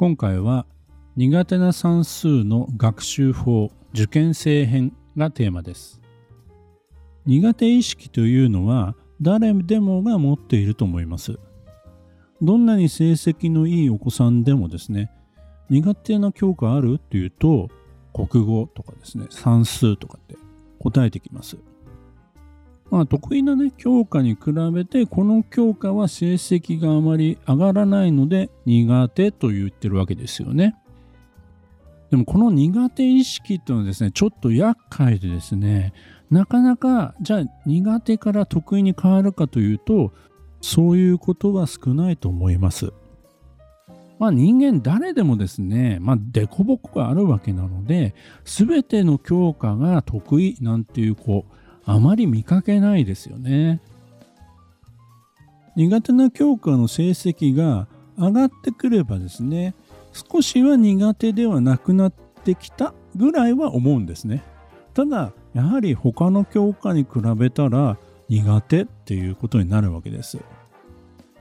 今回は苦手な算数の学習法受験生編がテーマです。苦手意識というのは誰でもが持っていると思います。どんなに成績のいいお子さんでもですね苦手な教科あるっていうと国語とかですね算数とかって答えてきます。まあ、得意なね、教科に比べて、この教科は成績があまり上がらないので苦手と言ってるわけですよね。でもこの苦手意識っていうのはですね、ちょっと厄介でですね、なかなか、じゃあ苦手から得意に変わるかというと、そういうことは少ないと思います。まあ人間誰でもですね、まあ凸凹があるわけなので、全ての教科が得意なんていうこう、あまり見かけないですよね。苦手な教科の成績が上がってくればですね少しは苦手ではなくなってきたぐらいは思うんですね。ただやはり他の教科に比べたら苦手っていうことになるわけです。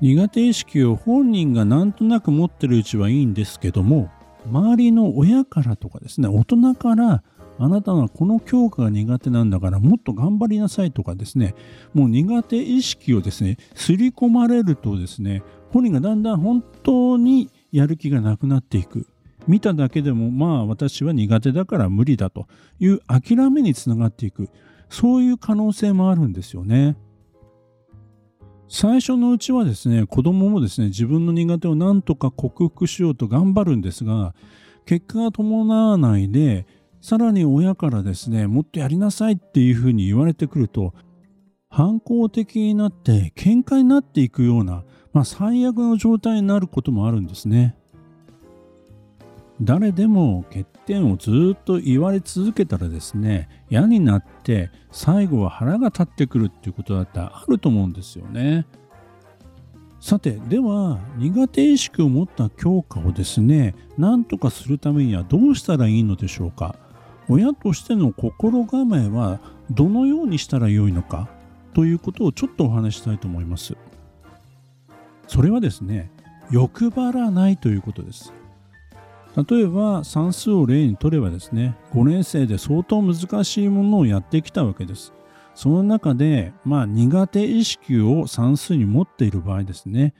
苦手意識を本人がなんとなく持ってるうちはいいんですけども周りの親からとかですね大人からあなたはこの教科が苦手なんだからもっと頑張りなさいとかですねもう苦手意識をですね刷り込まれるとですね本人がだんだん本当にやる気がなくなっていく見ただけでもまあ私は苦手だから無理だという諦めにつながっていくそういう可能性もあるんですよね。最初のうちはですね子供もですね自分の苦手を何とか克服しようと頑張るんですが結果が伴わないでさらに親からですねもっとやりなさいっていうふうに言われてくると反抗的になって喧嘩になっていくような、まあ、最悪の状態になることもあるんですね。誰でも欠点をずっと言われ続けたらですね嫌になって最後は腹が立ってくるっていうことだってあると思うんですよね。さてでは苦手意識を持った教科をですね何とかするためにはどうしたらいいのでしょうか？親としての心構えはどのようにしたらよいのかということをちょっとお話したいと思います。それはですね、欲張らないということです。例えば算数を例にとればですね、5年生で相当難しいものをやってきたわけです。その中で、まあ苦手意識を算数に持っている場合ですね、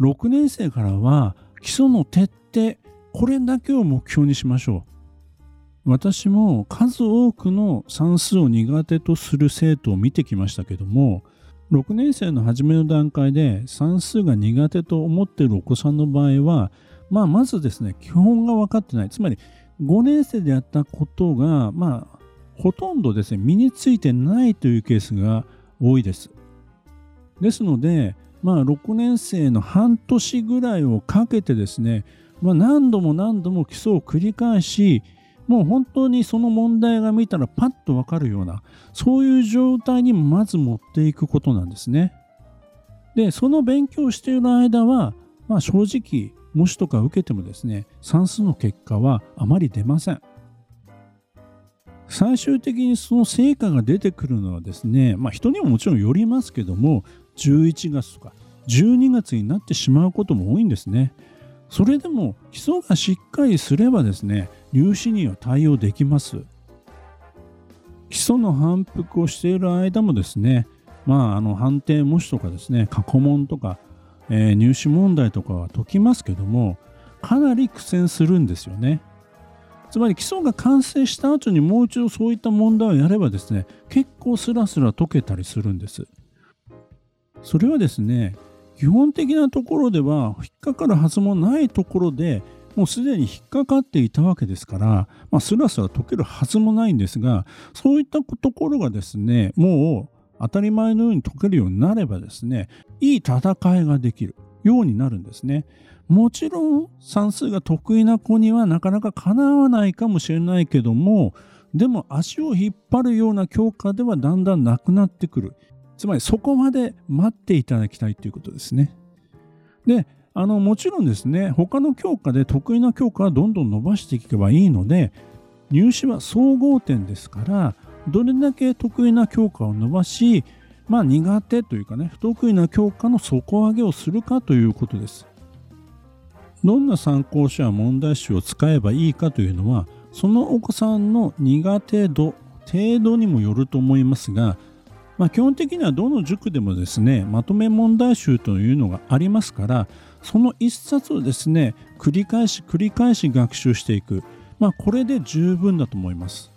6年生からは基礎の徹底、これだけを目標にしましょう。私も数多くの算数を苦手とする生徒を見てきましたけども6年生の初めの段階で算数が苦手と思っているお子さんの場合は、まあ、まずですね基本が分かってない。つまり5年生でやったことが、まあ、ほとんどですね身についてないというケースが多いです。ですので、まあ、6年生の半年ぐらいをかけてですね、まあ、何度も何度も基礎を繰り返しもう本当にその問題が見たらパッとわかるようなそういう状態にまず持っていくことなんですね。でその勉強している間は、まあ、正直模試とか受けてもですね算数の結果はあまり出ません。最終的にその成果が出てくるのはですね、まあ、人にももちろんよりますけども11月とか12月になってしまうことも多いんですね。それでも基礎がしっかりすればですね入試には対応できます。基礎の反復をしている間もですねまああの判定模試とかですね過去問とか、えー、入試問題とかは解きますけどもかなり苦戦するんですよね。つまり基礎が完成した後にもう一度そういった問題をやればですね結構スラスラ解けたりするんです。それはですね基本的なところでは引っかかるはずもないところでもうすでに引っかかっていたわけですから、まあ、スラスラ解けるはずもないんですがそういったところがですねもう当たり前のように解けるようになればですねいい戦いができるようになるんですね。もちろん算数が得意な子にはなかなかかなわないかもしれないけどもでも足を引っ張るような教科ではだんだんなくなってくるつまりそこまで待っていただきたいということですね。であのもちろんですね他の教科で得意な教科はどんどん伸ばしていけばいいので入試は総合点ですからどれだけ得意な教科を伸ばしまあ苦手というかね不得意な教科の底上げをするかということです。どんな参考書や問題集を使えばいいかというのはそのお子さんの苦手度程度にもよると思いますが、まあ、基本的にはどの塾でもですねまとめ問題集というのがありますからその一冊をですね繰り返し繰り返し学習していく、まあ、これで十分だと思います。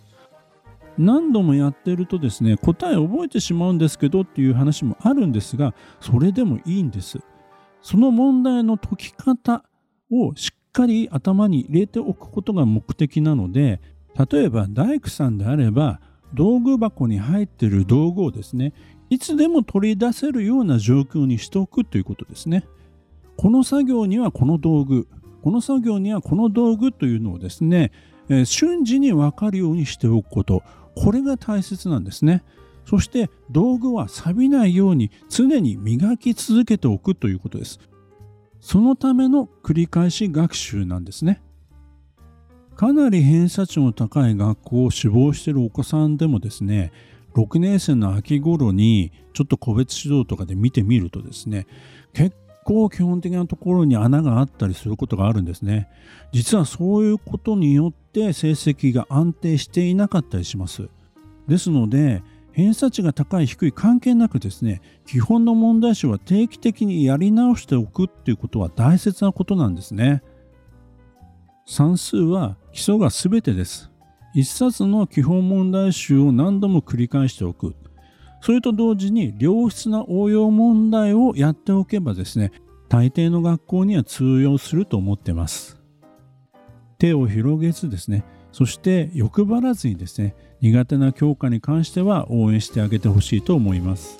何度もやってるとですね答え覚えてしまうんですけどっていう話もあるんですがそれでもいいんです。その問題の解き方をしっかり頭に入れておくことが目的なので例えば大工さんであれば道具箱に入っている道具をですねいつでも取り出せるような状況にしておくということですね。この作業にはこの道具この作業にはこの道具というのをですね、え、瞬時に分かるようにしておくこと。これが大切なんですね。そして道具は錆びないように常に磨き続けておくということです。そのための繰り返し学習なんですね。かなり偏差値の高い学校を志望しているお子さんでもですね、6年生の秋頃にちょっと個別指導とかで見てみるとですね、結構基本的なところに穴があったりすることがあるんですね。実はそういうことによって成績が安定していなかったりします。ですので、偏差値が高い低い関係なくですね基本の問題集は定期的にやり直しておくっていうことは大切なことなんですね算数は基礎が全てです一冊の基本問題集を何度も繰り返しておくそれと同時に良質な応用問題をやっておけばですね大抵の学校には通用すると思ってます。手を広げずですねそして欲張らずにですね苦手な教科に関しては応援してあげてほしいと思います。